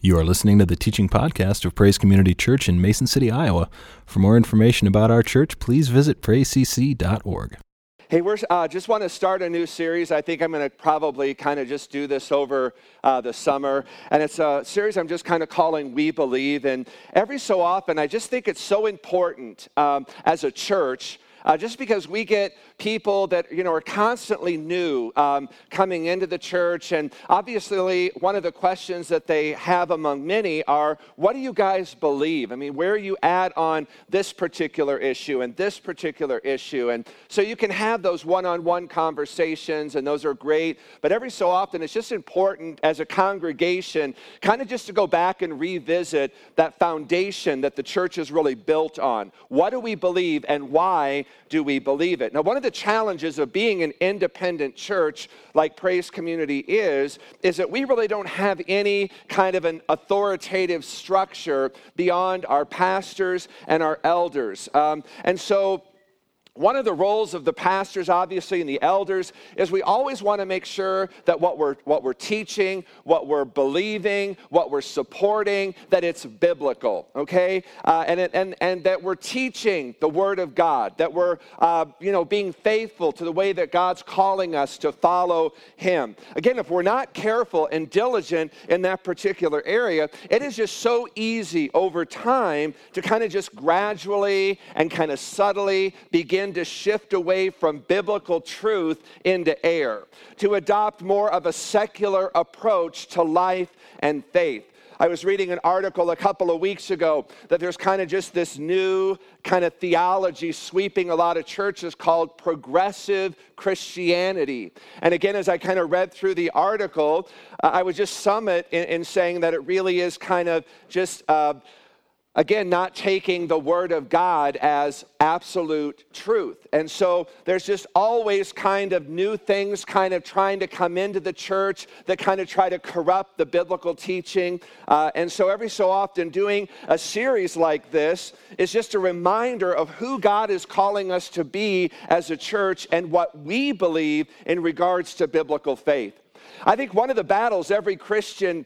You are listening to the teaching podcast of Praise Community Church in Mason City, Iowa. For more information about our church, please visit praisecc.org. Hey, we uh, just want to start a new series. I think I'm going to probably kind of just do this over uh, the summer. And it's a series I'm just kind of calling We Believe. And every so often, I just think it's so important um, as a church. Uh, just because we get people that you know are constantly new um, coming into the church and obviously one of the questions that they have among many are what do you guys believe? I mean where are you at on this particular issue and this particular issue? And so you can have those one-on-one conversations and those are great but every so often it's just important as a congregation kind of just to go back and revisit that foundation that the church is really built on. What do we believe and why do we believe it now one of the challenges of being an independent church like Praise Community is, is that we really don't have any kind of an authoritative structure beyond our pastors and our elders. Um, and so one of the roles of the pastors, obviously, and the elders is we always want to make sure that what we're, what we're teaching, what we're believing, what we're supporting, that it's biblical, okay? Uh, and, and, and that we're teaching the Word of God, that we're, uh, you know, being faithful to the way that God's calling us to follow Him. Again, if we're not careful and diligent in that particular area, it is just so easy over time to kind of just gradually and kind of subtly begin to shift away from biblical truth into air, to adopt more of a secular approach to life and faith. I was reading an article a couple of weeks ago that there's kind of just this new kind of theology sweeping a lot of churches called progressive Christianity. And again, as I kind of read through the article, uh, I would just sum it in, in, saying that it really is kind of just. Uh, Again, not taking the word of God as absolute truth. And so there's just always kind of new things kind of trying to come into the church that kind of try to corrupt the biblical teaching. Uh, and so every so often, doing a series like this is just a reminder of who God is calling us to be as a church and what we believe in regards to biblical faith. I think one of the battles every Christian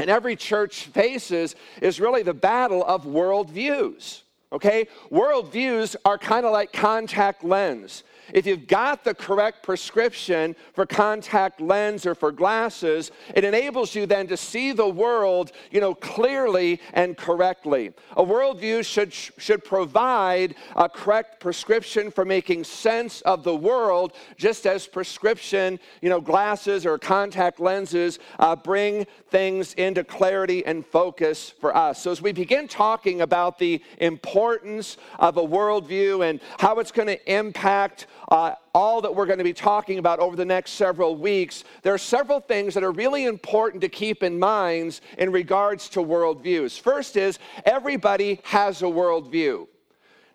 and every church faces is really the battle of worldviews. Okay? Worldviews are kind of like contact lens. If you've got the correct prescription for contact lens or for glasses, it enables you then to see the world, you know, clearly and correctly. A worldview should, should provide a correct prescription for making sense of the world, just as prescription, you know, glasses or contact lenses uh, bring things into clarity and focus for us. So as we begin talking about the importance of a worldview and how it's going to impact uh, all that we're going to be talking about over the next several weeks, there are several things that are really important to keep in mind in regards to worldviews. First is everybody has a worldview.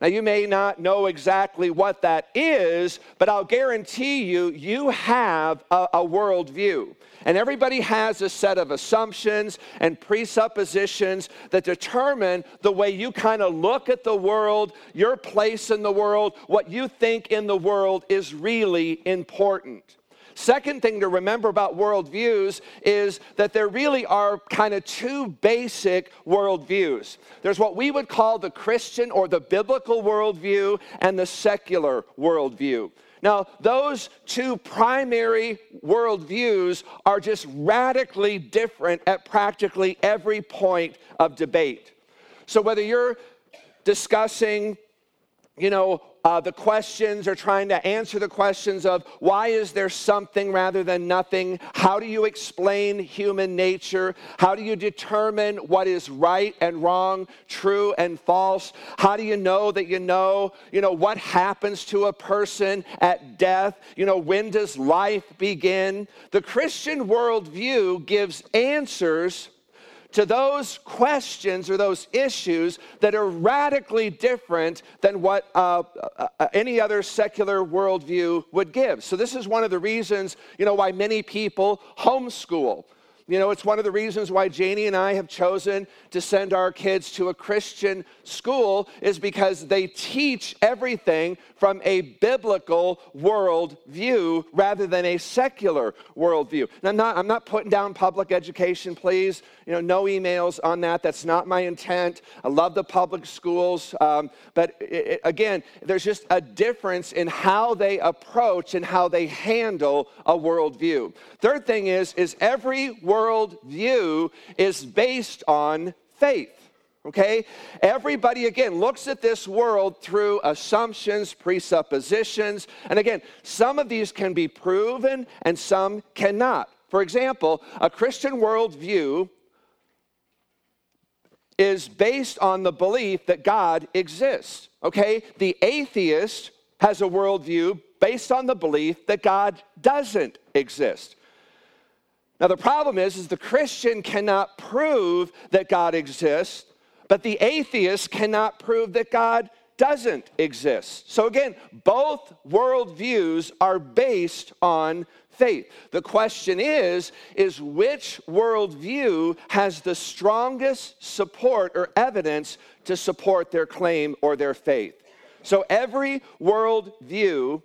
Now, you may not know exactly what that is, but I'll guarantee you, you have a, a worldview. And everybody has a set of assumptions and presuppositions that determine the way you kind of look at the world, your place in the world, what you think in the world is really important. Second thing to remember about worldviews is that there really are kind of two basic worldviews. There's what we would call the Christian or the biblical worldview and the secular worldview. Now, those two primary worldviews are just radically different at practically every point of debate. So, whether you're discussing, you know, uh, the questions or trying to answer the questions of why is there something rather than nothing? How do you explain human nature? How do you determine what is right and wrong, true and false? How do you know that you know, you know, what happens to a person at death? You know, when does life begin? The Christian worldview gives answers to those questions or those issues that are radically different than what uh, uh, uh, any other secular worldview would give. So, this is one of the reasons, you know, why many people homeschool. You know, it's one of the reasons why Janie and I have chosen to send our kids to a Christian school is because they teach everything from a biblical worldview rather than a secular worldview. And I'm not, I'm not putting down public education, please. You know, no emails on that. That's not my intent. I love the public schools. Um, but it, again, there's just a difference in how they approach and how they handle a worldview. Third thing is, is every view is based on faith. Okay? Everybody, again, looks at this world through assumptions, presuppositions. And again, some of these can be proven and some cannot. For example, a Christian worldview is based on the belief that God exists. Okay? The atheist has a worldview based on the belief that God doesn't exist. Now, the problem is, is the Christian cannot prove that God exists, but the atheist cannot prove that God doesn't exist. So, again, both worldviews are based on faith. The question is, is which worldview has the strongest support or evidence to support their claim or their faith? So, every worldview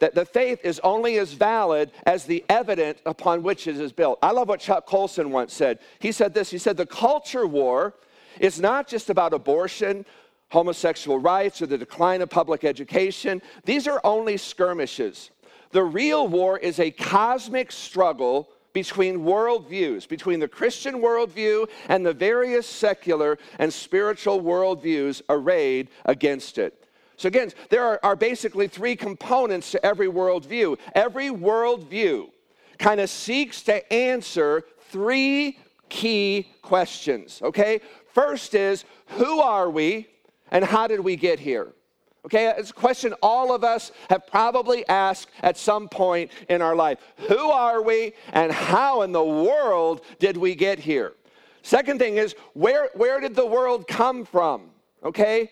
that the faith is only as valid as the evidence upon which it is built. I love what Chuck Colson once said. He said this He said, The culture war is not just about abortion, homosexual rights, or the decline of public education. These are only skirmishes. The real war is a cosmic struggle between worldviews, between the Christian worldview and the various secular and spiritual worldviews arrayed against it. So, again, there are, are basically three components to every worldview. Every worldview kind of seeks to answer three key questions, okay? First is who are we and how did we get here? Okay, it's a question all of us have probably asked at some point in our life. Who are we and how in the world did we get here? Second thing is where, where did the world come from? Okay,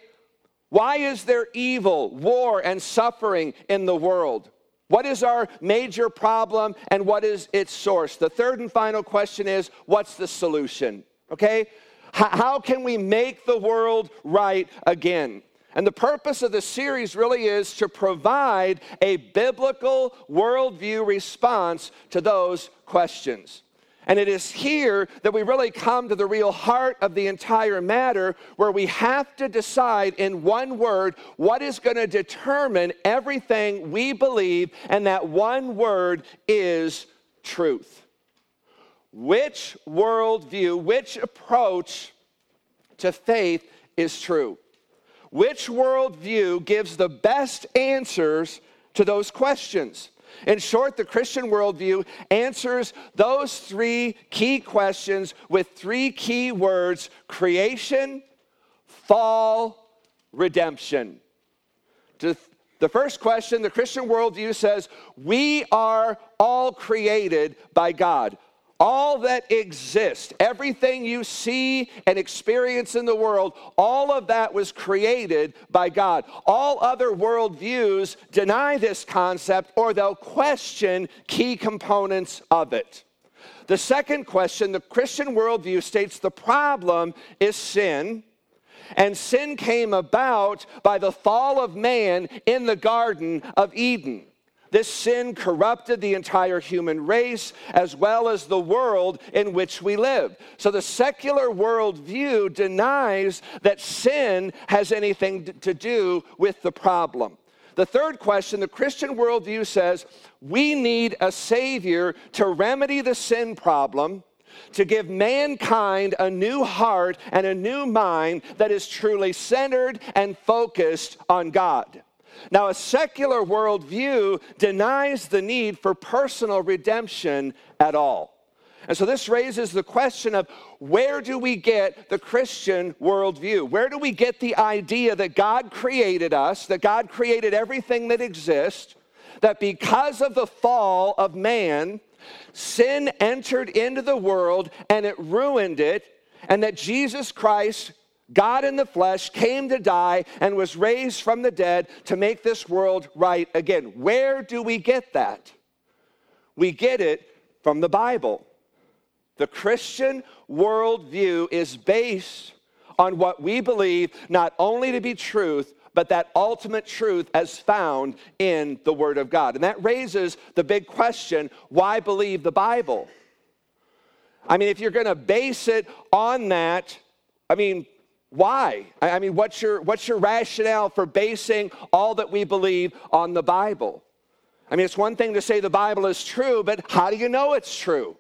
why is there evil, war, and suffering in the world? What is our major problem and what is its source? The third and final question is what's the solution? Okay? How can we make the world right again? And the purpose of the series really is to provide a biblical worldview response to those questions. And it is here that we really come to the real heart of the entire matter, where we have to decide in one word what is going to determine everything we believe, and that one word is truth. Which worldview, which approach to faith is true? Which worldview gives the best answers to those questions? In short, the Christian worldview answers those three key questions with three key words creation, fall, redemption. To The first question, the Christian worldview says, We are all created by God. All that exists, everything you see and experience in the world, all of that was created by God. All other worldviews deny this concept or they'll question key components of it. The second question, the Christian worldview states the problem is sin. And sin came about by the fall of man in the Garden of Eden. This sin corrupted the entire human race as well as the world in which we live. So the secular worldview denies that sin has anything to do with the problem. The third question the Christian worldview says we need a Savior to remedy the sin problem to give mankind a new heart and a new mind that is truly centered and focused on God. Now, a secular worldview denies the need for personal redemption at all. And so this raises the question of where do we get the Christian worldview? Where do we get the idea that God created us, that God created everything that exists, that because of the fall of man, sin entered into the world and it ruined it, and that Jesus Christ God in the flesh came to die and was raised from the dead to make this world right again. Where do we get that? We get it from the Bible. The Christian worldview is based on what we believe not only to be truth, but that ultimate truth as found in the Word of God. And that raises the big question why believe the Bible? I mean, if you're going to base it on that, I mean, why? I mean, what's your, what's your rationale for basing all that we believe on the Bible? I mean, it's one thing to say the Bible is true, but how do you know it's true?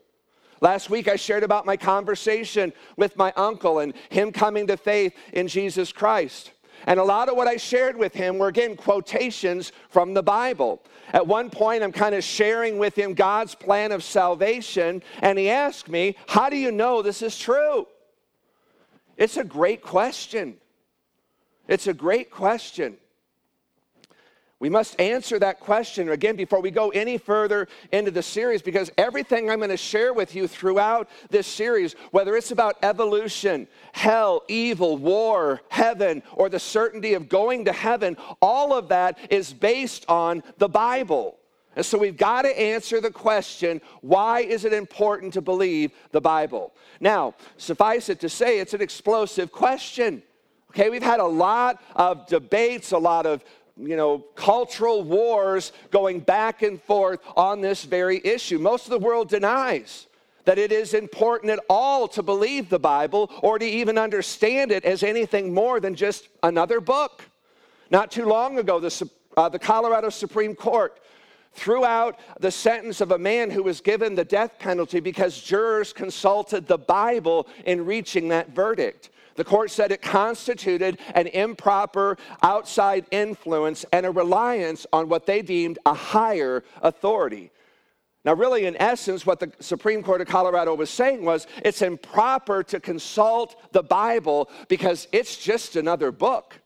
Last week, I shared about my conversation with my uncle and him coming to faith in Jesus Christ. And a lot of what I shared with him were, again, quotations from the Bible. At one point, I'm kind of sharing with him God's plan of salvation, and he asked me, How do you know this is true? It's a great question. It's a great question. We must answer that question again before we go any further into the series because everything I'm going to share with you throughout this series, whether it's about evolution, hell, evil, war, heaven, or the certainty of going to heaven, all of that is based on the Bible. And so we've got to answer the question why is it important to believe the Bible? Now, suffice it to say, it's an explosive question. Okay, we've had a lot of debates, a lot of you know, cultural wars going back and forth on this very issue. Most of the world denies that it is important at all to believe the Bible or to even understand it as anything more than just another book. Not too long ago, the, uh, the Colorado Supreme Court threw out the sentence of a man who was given the death penalty because jurors consulted the Bible in reaching that verdict. The court said it constituted an improper outside influence and a reliance on what they deemed a higher authority. Now, really, in essence, what the Supreme Court of Colorado was saying was it's improper to consult the Bible because it's just another book.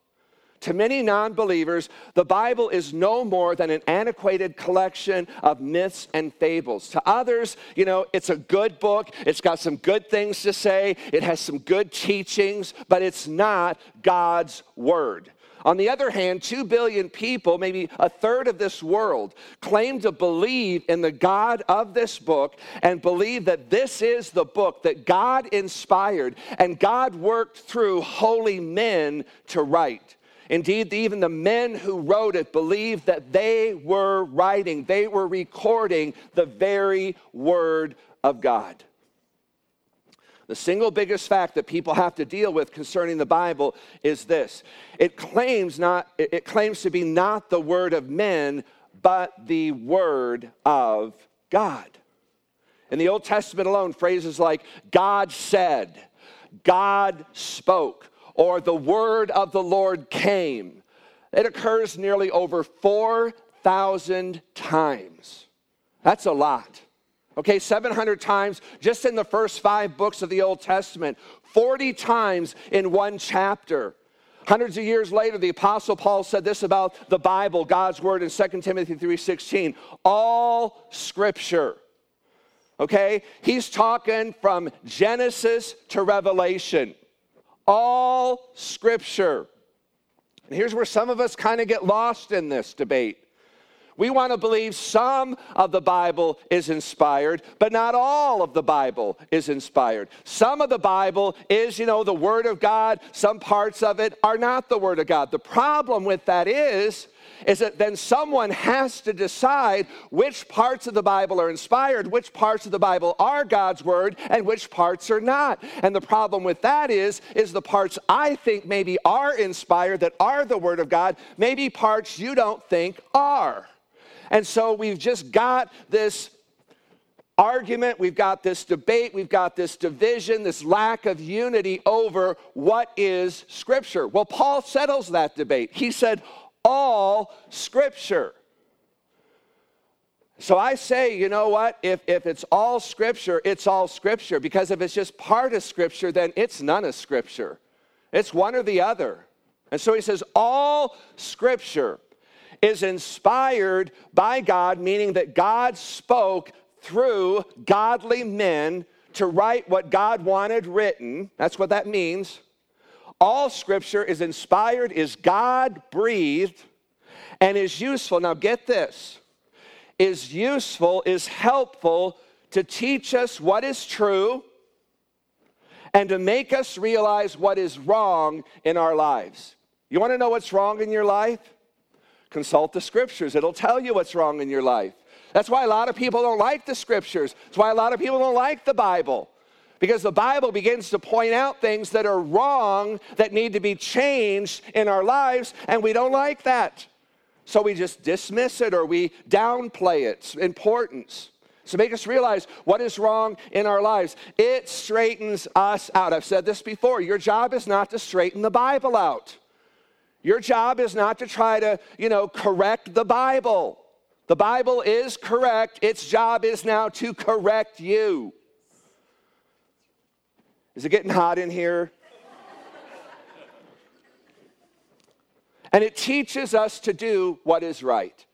To many non believers, the Bible is no more than an antiquated collection of myths and fables. To others, you know, it's a good book, it's got some good things to say, it has some good teachings, but it's not God's Word. On the other hand, 2 billion people, maybe a third of this world, claim to believe in the God of this book and believe that this is the book that God inspired and God worked through holy men to write. Indeed, even the men who wrote it believed that they were writing, they were recording the very word of God. The single biggest fact that people have to deal with concerning the Bible is this. It claims not it claims to be not the word of men, but the word of God. In the Old Testament alone, phrases like God said, God spoke, or the word of the Lord came. It occurs nearly over 4,000 times. That's a lot. Okay, 700 times just in the first five books of the Old Testament, 40 times in one chapter. Hundreds of years later, the Apostle Paul said this about the Bible, God's Word, in 2 Timothy 3.16. All Scripture. Okay? He's talking from Genesis to Revelation all scripture. And here's where some of us kind of get lost in this debate. We want to believe some of the Bible is inspired, but not all of the Bible is inspired. Some of the Bible is, you know, the Word of God, some parts of it are not the Word of God. The problem with that is, is that then someone has to decide which parts of the Bible are inspired, which parts of the Bible are God's word, and which parts are not. And the problem with that is, is the parts I think maybe are inspired, that are the word of God, maybe parts you don't think are. And so we've just got this argument, we've got this debate, we've got this division, this lack of unity over what is Scripture. Well, Paul settles that debate. He said, all scripture. So I say, you know what? If, if it's all scripture, it's all scripture. Because if it's just part of scripture, then it's none of scripture. It's one or the other. And so he says, all scripture is inspired by God, meaning that God spoke through godly men to write what God wanted written. That's what that means. All scripture is inspired, is God breathed, and is useful. Now, get this is useful, is helpful to teach us what is true and to make us realize what is wrong in our lives. You want to know what's wrong in your life? Consult the scriptures, it'll tell you what's wrong in your life. That's why a lot of people don't like the scriptures. That's why a lot of people don't like the Bible. Because the Bible begins to point out things that are wrong that need to be changed in our lives, and we don't like that. So we just dismiss it or we downplay its importance. So make us realize what is wrong in our lives. It straightens us out. I've said this before. Your job is not to straighten the Bible out. Your job is not to try to, you know, correct the Bible. The Bible is correct. Its job is now to correct you. Is it getting hot in here? and it teaches us to do what is right.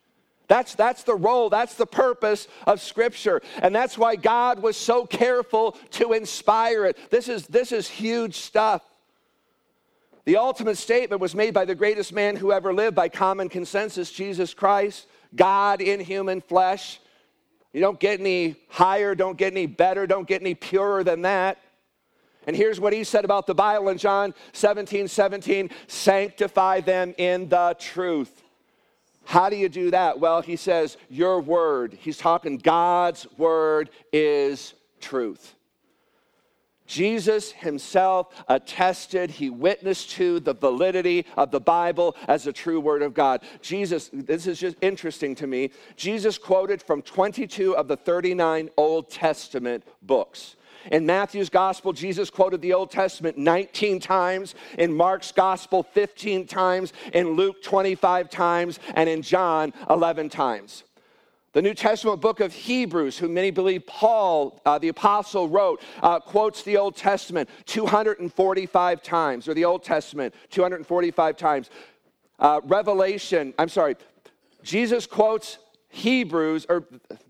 That's, that's the role, that's the purpose of Scripture. And that's why God was so careful to inspire it. This is, this is huge stuff. The ultimate statement was made by the greatest man who ever lived by common consensus Jesus Christ, God in human flesh. You don't get any higher, don't get any better, don't get any purer than that. And here's what he said about the Bible in John 17 17 sanctify them in the truth. How do you do that? Well, he says, Your word. He's talking God's word is truth. Jesus himself attested, he witnessed to the validity of the Bible as a true word of God. Jesus, this is just interesting to me. Jesus quoted from 22 of the 39 Old Testament books. In Matthew's gospel, Jesus quoted the Old Testament 19 times. In Mark's gospel, 15 times. In Luke, 25 times. And in John, 11 times. The New Testament book of Hebrews, who many believe Paul, uh, the apostle, wrote, uh, quotes the Old Testament 245 times, or the Old Testament 245 times. Uh, Revelation, I'm sorry, Jesus quotes Hebrews, or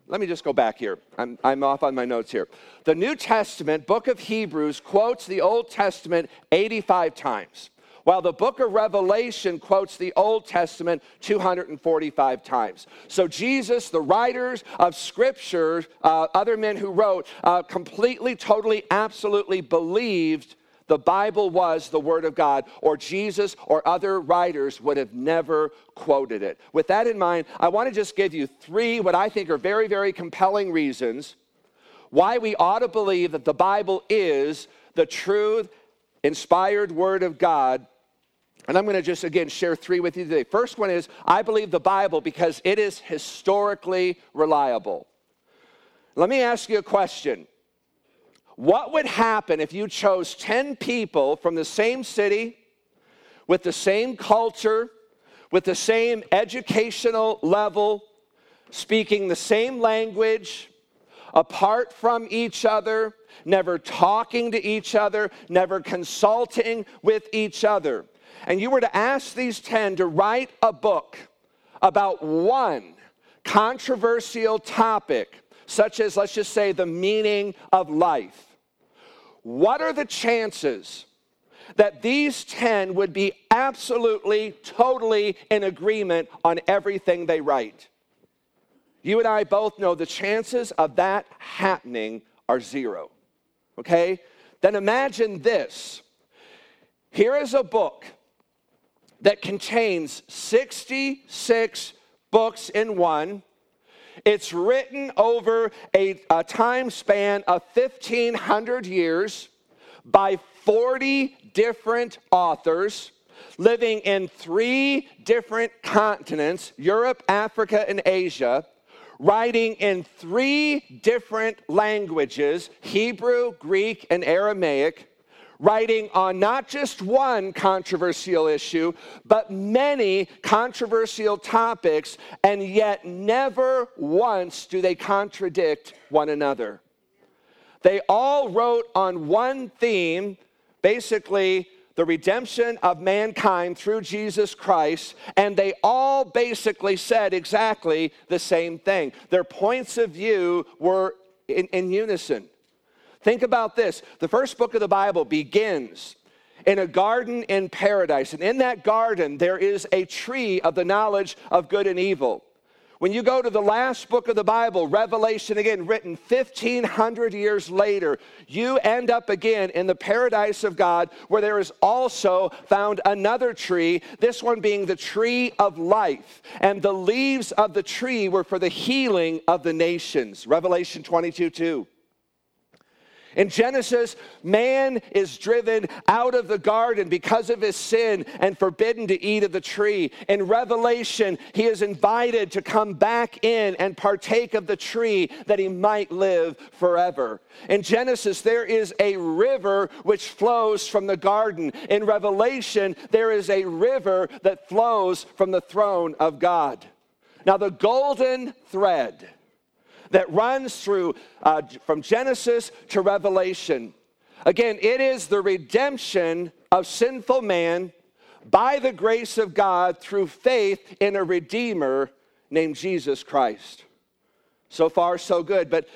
let me just go back here. I'm, I'm off on my notes here. The New Testament, book of Hebrews, quotes the Old Testament 85 times, while the book of Revelation quotes the Old Testament 245 times. So, Jesus, the writers of Scripture, uh, other men who wrote, uh, completely, totally, absolutely believed the Bible was the Word of God, or Jesus or other writers would have never quoted it. With that in mind, I want to just give you three what I think are very, very compelling reasons why we ought to believe that the Bible is the true, inspired Word of God. And I'm going to just again share three with you today. First one is I believe the Bible because it is historically reliable. Let me ask you a question. What would happen if you chose 10 people from the same city, with the same culture, with the same educational level, speaking the same language, apart from each other, never talking to each other, never consulting with each other? And you were to ask these 10 to write a book about one controversial topic such as, let's just say, the meaning of life. What are the chances that these 10 would be absolutely, totally in agreement on everything they write? You and I both know the chances of that happening are zero. Okay? Then imagine this. Here is a book that contains 66 books in one it's written over a, a time span of 1,500 years by 40 different authors living in three different continents Europe, Africa, and Asia, writing in three different languages Hebrew, Greek, and Aramaic writing on not just one controversial issue, but many controversial topics, and yet never once do they contradict one another. They all wrote on one theme, basically, the redemption of mankind through Jesus Christ, and they all basically said exactly the same thing. Their points of view were in, in unison. Think about this the first book of the Bible begins in a garden in paradise, and in that garden there is a tree of the knowledge of good and evil. When you go to the last book of the Bible, Revelation, again, written 1,500 years later, you end up again in the paradise of God where there is also found another tree, this one being the tree of life. And the leaves of the tree were for the healing of the nations. Revelation 22 2. In Genesis, man is driven out of the garden because of his sin and forbidden to eat of the tree. In Revelation, he is invited to come back in and partake of the tree that he might live forever. In Genesis, there is a river which flows from the garden. In Revelation, there is a river that flows from the throne of God. Now, the golden thread that runs through uh, from Genesis to Revelation. Again, it is the redemption of sinful man by the grace of God through faith in a Redeemer named Jesus Christ. So far, so good. But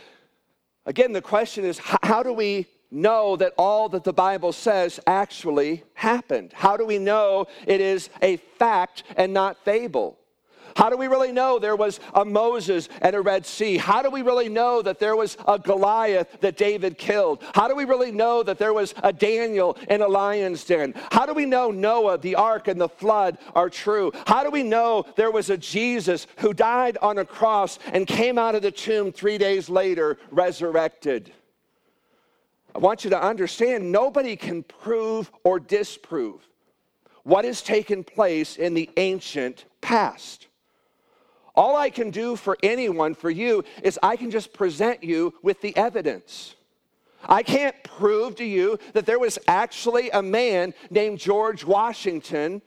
again, the question is how do we know that all that the Bible says actually happened? How do we know it is a fact and not fable? How do we really know there was a Moses and a Red Sea? How do we really know that there was a Goliath that David killed? How do we really know that there was a Daniel in a lion's den? How do we know Noah, the ark, and the flood are true? How do we know there was a Jesus who died on a cross and came out of the tomb three days later, resurrected? I want you to understand nobody can prove or disprove what has taken place in the ancient past. All I can do for anyone, for you, is I can just present you with the evidence. I can't prove to you that there was actually a man named George Washington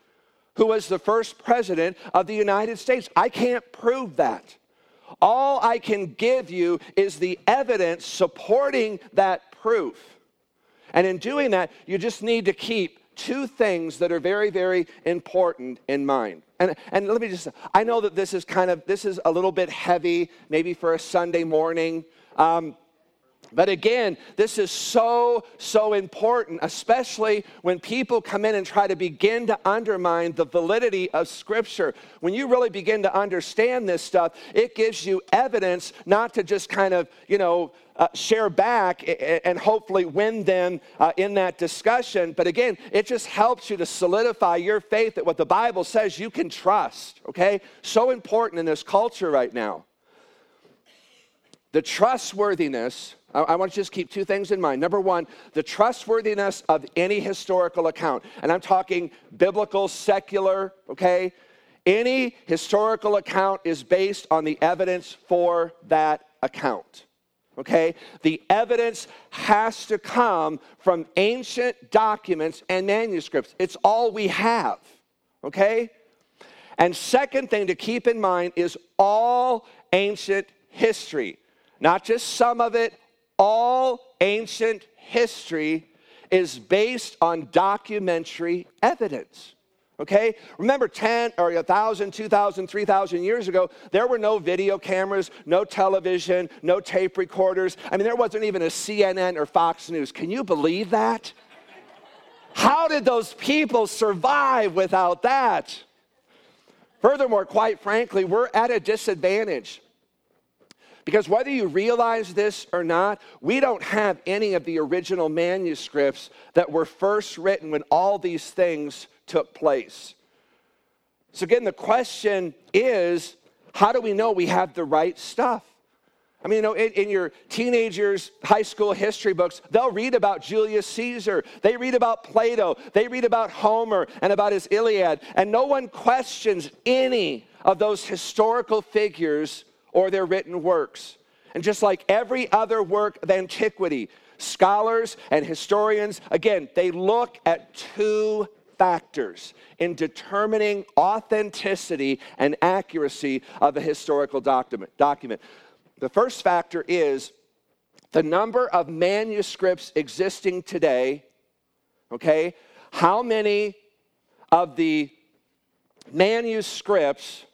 who was the first president of the United States. I can't prove that. All I can give you is the evidence supporting that proof. And in doing that, you just need to keep two things that are very, very important in mind. And, and let me just, I know that this is kind of, this is a little bit heavy, maybe for a Sunday morning. Um, but again, this is so, so important, especially when people come in and try to begin to undermine the validity of Scripture. When you really begin to understand this stuff, it gives you evidence not to just kind of, you know, uh, share back and hopefully win them uh, in that discussion. But again, it just helps you to solidify your faith that what the Bible says you can trust, okay? So important in this culture right now. The trustworthiness I want to just keep two things in mind. Number one, the trustworthiness of any historical account. And I'm talking biblical, secular, okay? Any historical account is based on the evidence for that account. Okay? The evidence has to come from ancient documents and manuscripts. It's all we have. Okay? And second thing to keep in mind is all ancient history. Not just some of it, all ancient history is based on documentary evidence. Okay? Remember 10 or 1,000, 2,000, 3,000 years ago, there were no video cameras, no television, no tape recorders. I mean, there wasn't even a CNN or Fox News. Can you believe that? How did those people survive without that? Furthermore, quite frankly, we're at a disadvantage because whether you realize this or not, we don't have any of the original manuscripts that were first written when all these things took place. So, again, the question is how do we know we have the right stuff? I mean, you know, in, in, your teenagers' high school history books, they'll read about Julius Caesar. They read about Plato. They read about Homer and about his Iliad. And no one questions any of those historical figures or their written works. And just like every other work of antiquity, scholars and historians, again, they look at two factors in determining authenticity and accuracy of a historical document. document. The first factor is the number of manuscripts existing today, okay? How many of the manuscripts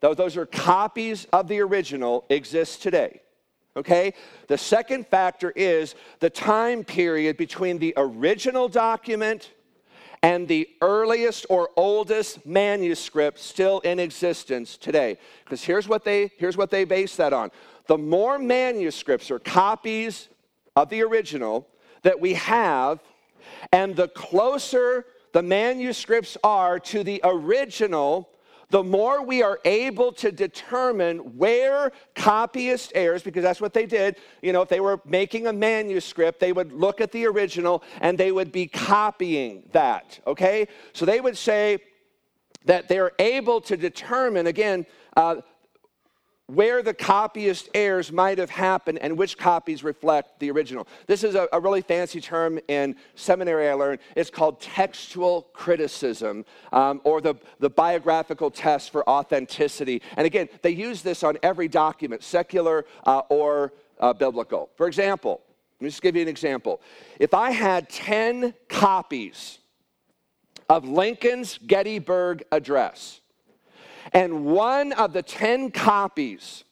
those, those are copies of the original, exist today. Okay? The second factor is the time period between the original document and the earliest or oldest manuscript still in existence today. Because here's what they here's what they base that on. The more manuscripts or copies of the original that we have, and the closer the manuscripts are to the original, the more we are able to determine where copyist errors, because that's what they did. You know, if they were making a manuscript, they would look at the original and they would be copying that, okay? So they would say that they're able to determine, again, uh, where the copyist errors might have happened and which copies reflect the original. This is a, a, really fancy term in seminary I learned. It's called textual criticism um, or the, the biographical test for authenticity. And again, they use this on every document, secular uh, or uh, biblical. For example, let me just give you an example. If I had 10 copies of Lincoln's Gettysburg Address, and one of the 10 copies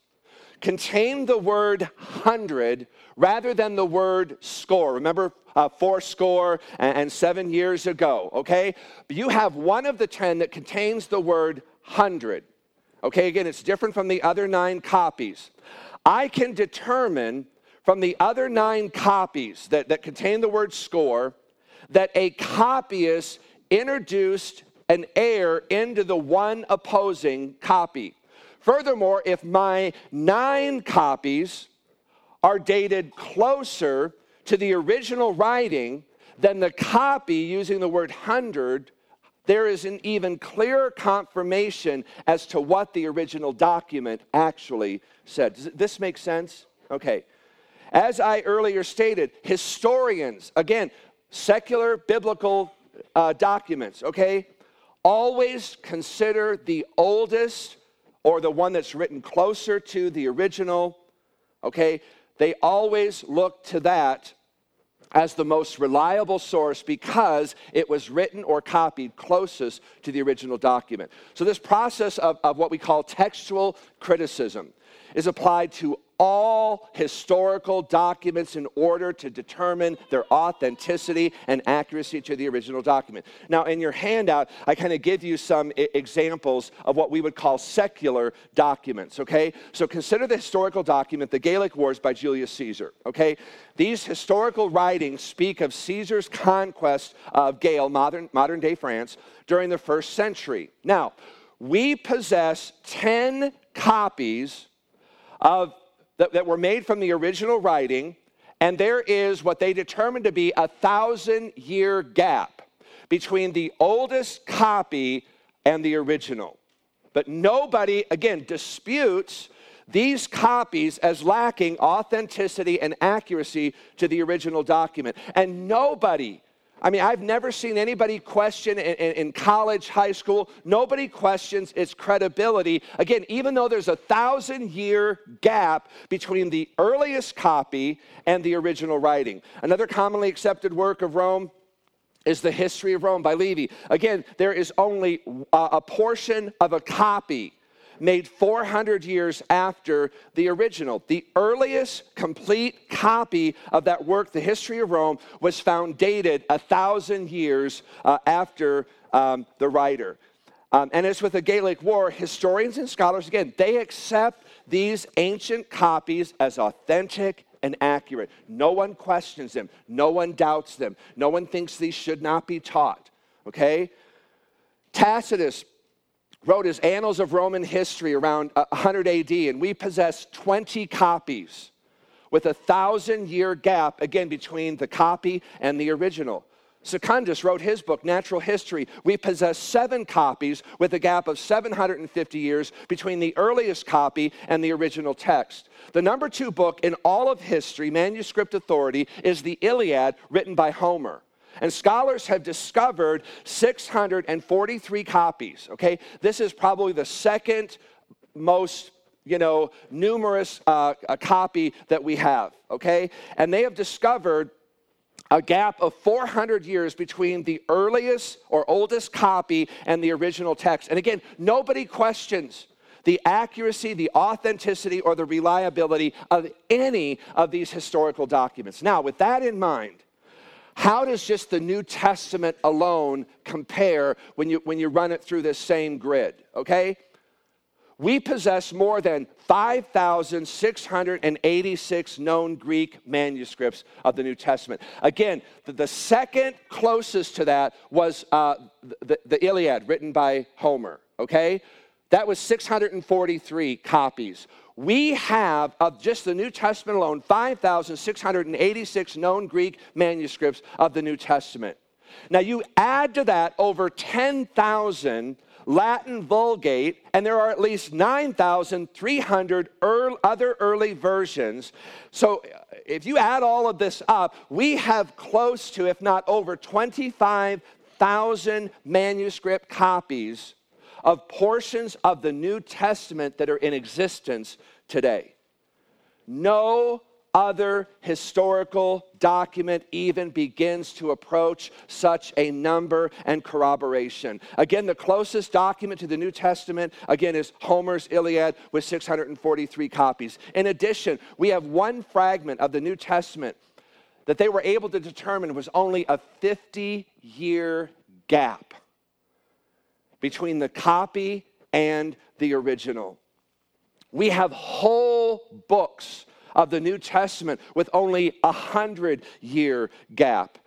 contained the word hundred rather than the word score. Remember, uh, four score and, and seven years ago, okay? But you have one of the 10 that contains the word hundred. Okay, again, it's different from the other nine copies. I can determine from the other nine copies that, that contain the word score that a copyist introduced an error into the one opposing copy. Furthermore, if my nine copies are dated closer to the original writing than the copy using the word hundred, there is an even clearer confirmation as to what the original document actually said. Does this make sense? Okay. As I earlier stated, historians, again, secular biblical uh, documents, okay, always consider the oldest or the one that's written closer to the original, okay? They always look to that as the most reliable source because it was written or copied closest to the original document. So, this process of, of what we call textual criticism is applied to all historical documents in order to determine their authenticity and accuracy to the original document. Now, in your handout, I kind of give you some I- examples of what we would call secular documents, okay? So consider the historical document, The Gallic Wars by Julius Caesar, okay? These historical writings speak of Caesar's conquest of Gaul, modern, modern day France, during the first century. Now, we possess 10 copies of that, that were made from the original writing, and there is what they determined to be a thousand year gap between the oldest copy and the original. But nobody, again, disputes these copies as lacking authenticity and accuracy to the original document. And nobody I mean, I've never seen anybody question in, in, in, college, high school, nobody questions its credibility. Again, even though there's a thousand year gap between the earliest copy and the original writing. Another commonly accepted work of Rome is The History of Rome by Livy. Again, there is only a, a portion of a copy made 400 years after the original. The earliest complete copy of that work, The History of Rome, was found dated a thousand years uh, after um, the writer. Um, and as with the Gallic War, historians and scholars, again, they accept these ancient copies as authentic and accurate. No one questions them, no one doubts them, no one thinks these should not be taught. Okay? Tacitus wrote his Annals of Roman History around uh, 100 AD, and we possess 20 copies with a thousand year gap, again, between the copy and the original. Secundus wrote his book, Natural History. We possess seven copies with a gap of 750 years between the earliest copy and the original text. The number two book in all of history, manuscript authority, is the Iliad, written by Homer. And scholars have discovered 643 copies, okay? This is probably the second most you know, numerous uh, copy that we have, okay? And they have discovered a gap of 400 years between the earliest or oldest copy and the original text. And again, nobody questions the accuracy, the authenticity, or the reliability of any of these historical documents. Now, with that in mind, how does just the New Testament alone compare when you, when you run it through this same grid? Okay? We possess more than 5,686 known Greek manuscripts of the New Testament. Again, the, the second closest to that was uh, the, the Iliad, written by Homer, okay? That was 643 copies. We have, of just the New Testament alone, 5,686 known Greek manuscripts of the New Testament. Now, you add to that over 10,000 Latin Vulgate, and there are at least 9,300 other early versions. So uh, if you add all of this up, we have close to, if not over, 25,000 manuscript copies of portions of the New Testament that are in existence today. No other historical document even begins to approach such a number and corroboration. Again, the closest document to the New Testament, again, is Homer's Iliad with 643 copies. In addition, we have one fragment of the New Testament that they were able to determine was only a 50 year gap between the copy and the original. We have whole books of the New Testament with only a hundred year gap.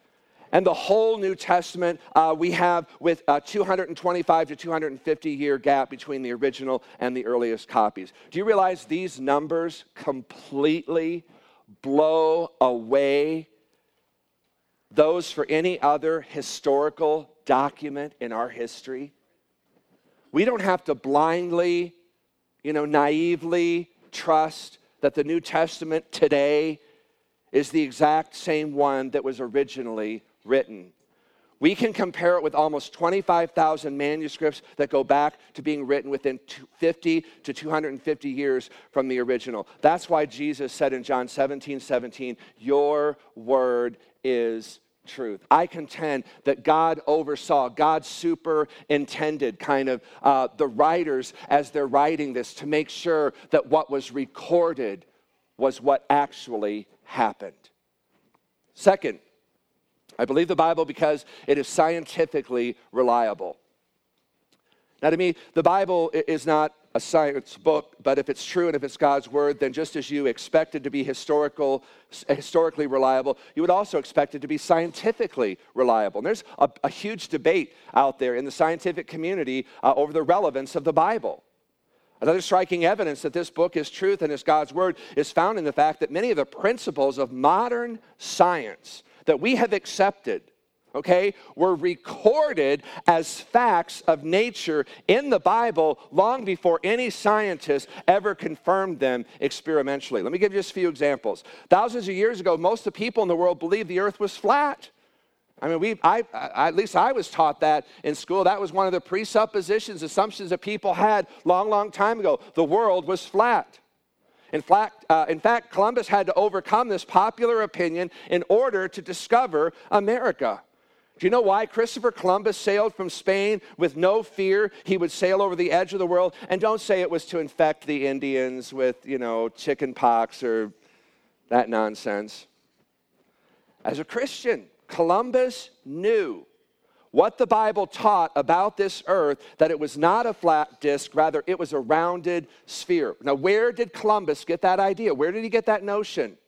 And the whole New Testament uh, we have with a 225 to 250 year gap between the original and the earliest copies. Do you realize these numbers completely blow away those for any other historical document in our history? We don't have to blindly, you know, naively trust that the New Testament today is the exact same one that was originally written. We can compare it with almost 25,000 manuscripts that go back to being written within 50 to 250 years from the original. That's why Jesus said in John 17 17, Your word is truth. I contend that God oversaw, God superintended kind of uh, the writers as they're writing this to make sure that what was recorded was what actually happened. Second, I believe the Bible because it is scientifically reliable. Now, to me, the Bible is not a science book, but if it's true and if it's God's word, then just as you expect it to be historical, historically reliable, you would also expect it to be scientifically reliable. And there's a, a huge debate out there in the scientific community uh, over the relevance of the Bible. Another striking evidence that this book is truth and is God's word is found in the fact that many of the principles of modern science that we have accepted okay, were recorded as facts of nature in the Bible long before any scientist ever confirmed them experimentally. Let me give you just a few examples. Thousands of years ago, most of the people in the world believed the earth was flat. I mean, we, I, I, at least I was taught that in school. That was one of the presuppositions, assumptions that people had long, long time ago. The world was flat. In fact, uh, in fact, Columbus had to overcome this popular opinion in order to discover America. Do you know why Christopher Columbus sailed from Spain with no fear he would sail over the edge of the world? And don't say it was to infect the Indians with, you know, chicken pox or that nonsense. As a Christian, Columbus knew what the Bible taught about this earth that it was not a flat disk, rather, it was a rounded sphere. Now, where did Columbus get that idea? Where did he get that notion?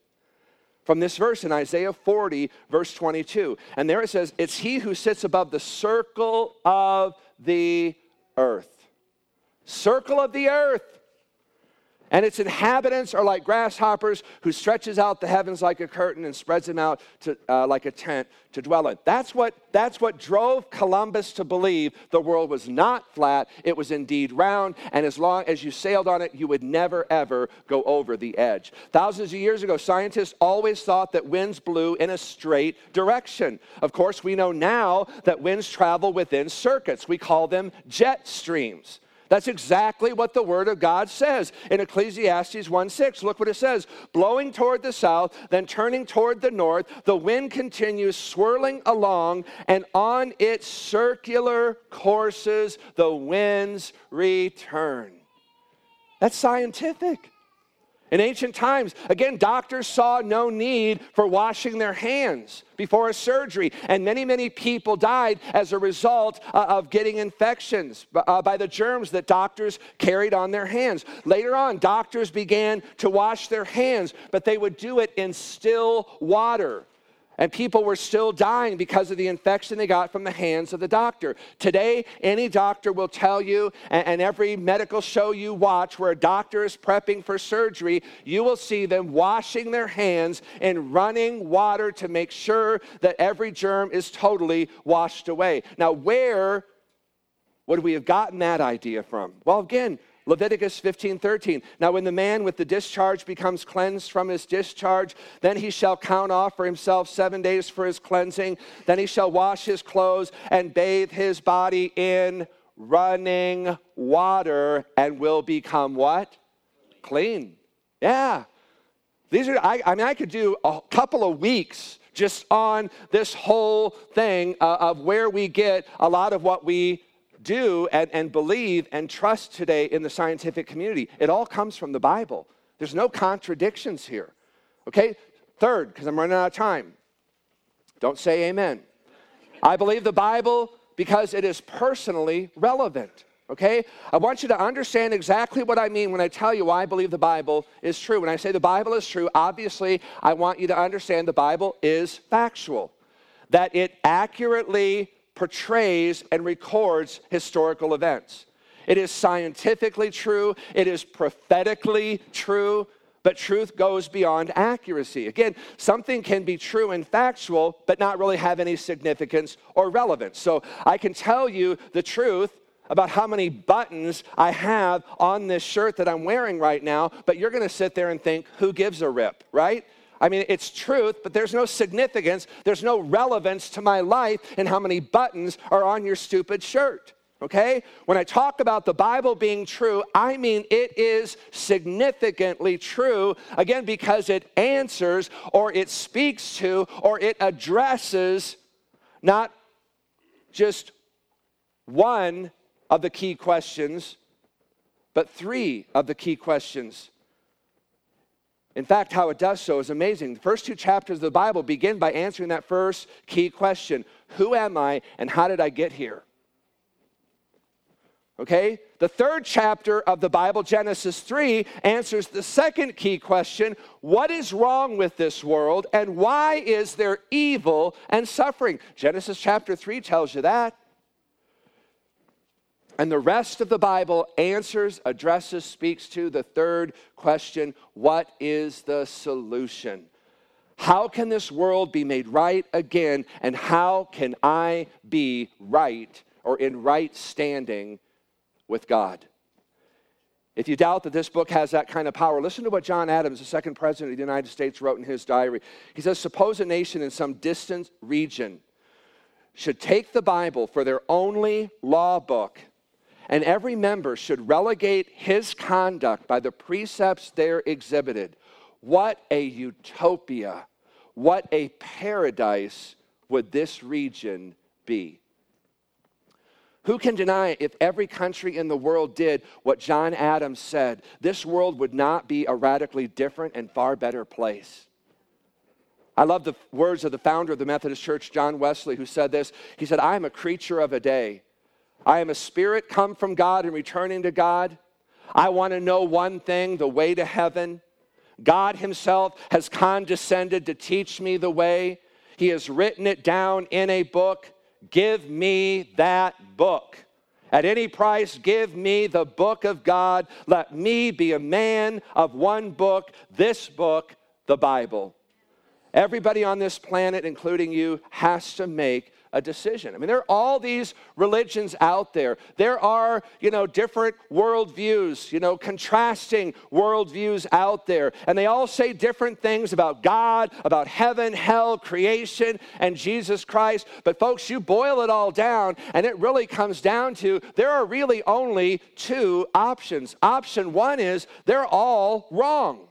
From this verse in Isaiah 40, verse 22. And there it says, It's he who sits above the circle of the earth. Circle of the earth and its inhabitants are like grasshoppers who stretches out the heavens like a curtain and spreads them out to, uh, like a tent to dwell in. That's what that's what drove columbus to believe the world was not flat. It was indeed round. And as long as you sailed on it you would never ever go over the edge. Thousands of years ago scientists always thought that winds blew in a straight direction. Of course we know now that winds travel within circuits. We call them jet streams that's exactly what the Word of God says in Ecclesiastes 1 6. Look what it says blowing toward the south, then turning toward the north, the wind continues swirling along, and on its circular courses, the winds return. That's scientific. In ancient times, again, doctors saw no need for washing their hands before a surgery, and many, many people died as a result uh, of getting infections uh, by the germs that doctors carried on their hands. Later on, doctors began to wash their hands, but they would do it in still water. And people were still dying because of the infection they got from the hands of the doctor. Today, any doctor will tell you, and, every medical show you watch where a doctor is prepping for surgery, you will see them washing their hands in running water to make sure that every germ is totally washed away. Now, where would we have gotten that idea from? Well, again, Leviticus 15, 13. Now, when the man with the discharge becomes cleansed from his discharge, then he shall count off for himself seven days for his cleansing. Then he shall wash his clothes and bathe his body in running water and will become what? Clean. Yeah. These are, I, I mean, I could do a couple of weeks just on this whole thing uh, of where we get a lot of what we do and, and believe and trust today in the scientific community. It all comes from the Bible. There's no contradictions here. Okay? Third, because I'm running out of time, don't say amen. I believe the Bible because it is personally relevant. Okay? I want you to understand exactly what I mean when I tell you why I believe the Bible is true. When I say the Bible is true, obviously, I want you to understand the Bible is factual, that it accurately portrays and records historical events. It is scientifically true, it is prophetically true, but truth goes beyond accuracy. Again, something can be true and factual, but not really have any significance or relevance. So I can tell you the truth about how many buttons I have on this shirt that I'm wearing right now, but you're gonna sit there and think, who gives a rip, right? I mean, it's truth, but there's no significance, there's no relevance to my life in how many buttons are on your stupid shirt. Okay? When I talk about the Bible being true, I mean it is significantly true, again, because it answers or it speaks to or it addresses not just one of the key questions, but three of the key questions in fact, how it does so is amazing. The first two chapters of the Bible begin by answering that first key question Who am I and how did I get here? Okay? The third chapter of the Bible, Genesis 3, answers the second key question What is wrong with this world and why is there evil and suffering? Genesis chapter 3 tells you that. And the rest of the Bible answers, addresses, speaks to the third question what is the solution? How can this world be made right again? And how can I be right or in right standing with God? If you doubt that this book has that kind of power, listen to what John Adams, the second president of the United States, wrote in his diary. He says, Suppose a nation in some distant region should take the Bible for their only law book and every member should relegate his conduct by the precepts there exhibited. What a utopia, what a paradise would this region be? Who can deny if every country in the world did what John Adams said? This world would not be a radically different and far better place. I love the words of the founder of the Methodist Church, John Wesley, who said this. He said, I am a creature of a day. I am a spirit come from God and returning to God. I want to know one thing the way to heaven. God Himself has condescended to teach me the way. He has written it down in a book. Give me that book. At any price, give me the book of God. Let me be a man of one book, this book, the Bible. Everybody on this planet, including you, has to make a decision. I mean, there are all these religions out there. There are, you know, different worldviews, you know, contrasting worldviews out there. And they all say different things about God, about heaven, hell, creation, and Jesus Christ. But, folks, you boil it all down, and it really comes down to there are really only two options. Option one is they're all wrong.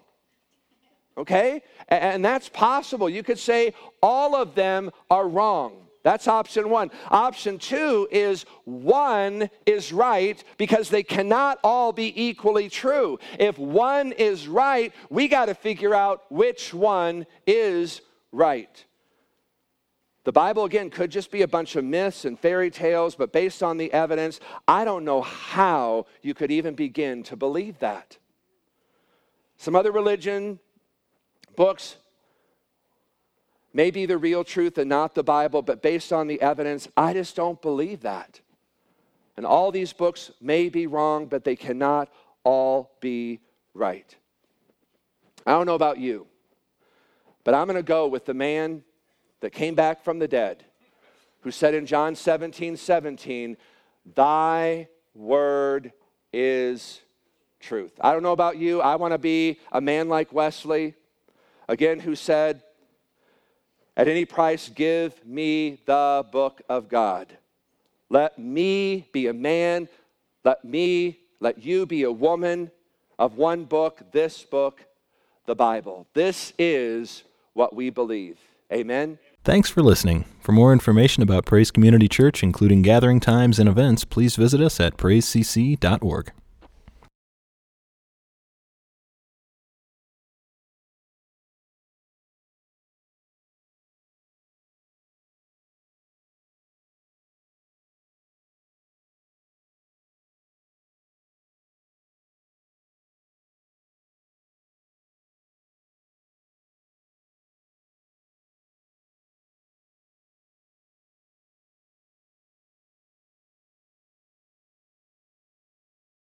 Okay? And that's possible. You could say all of them are wrong. That's option one. Option two is one is right because they cannot all be equally true. If one is right, we got to figure out which one is right. The Bible, again, could just be a bunch of myths and fairy tales, but based on the evidence, I don't know how you could even begin to believe that. Some other religion books may be the real truth and not the Bible, but based on the evidence, I just don't believe that. And all these books may be wrong, but they cannot all be right. I don't know about you, but I'm going to go with the man that came back from the dead, who said in John 17 17, Thy word is truth. I don't know about you. I want to be a man like Wesley, again, who said, at any price, give me the book of God. Let me be a man. Let me, let you be a woman of one book, this book, the Bible. This is what we believe. Amen. Thanks for listening. For more information about Praise Community Church, including gathering times and events, please visit us at praisecc.org.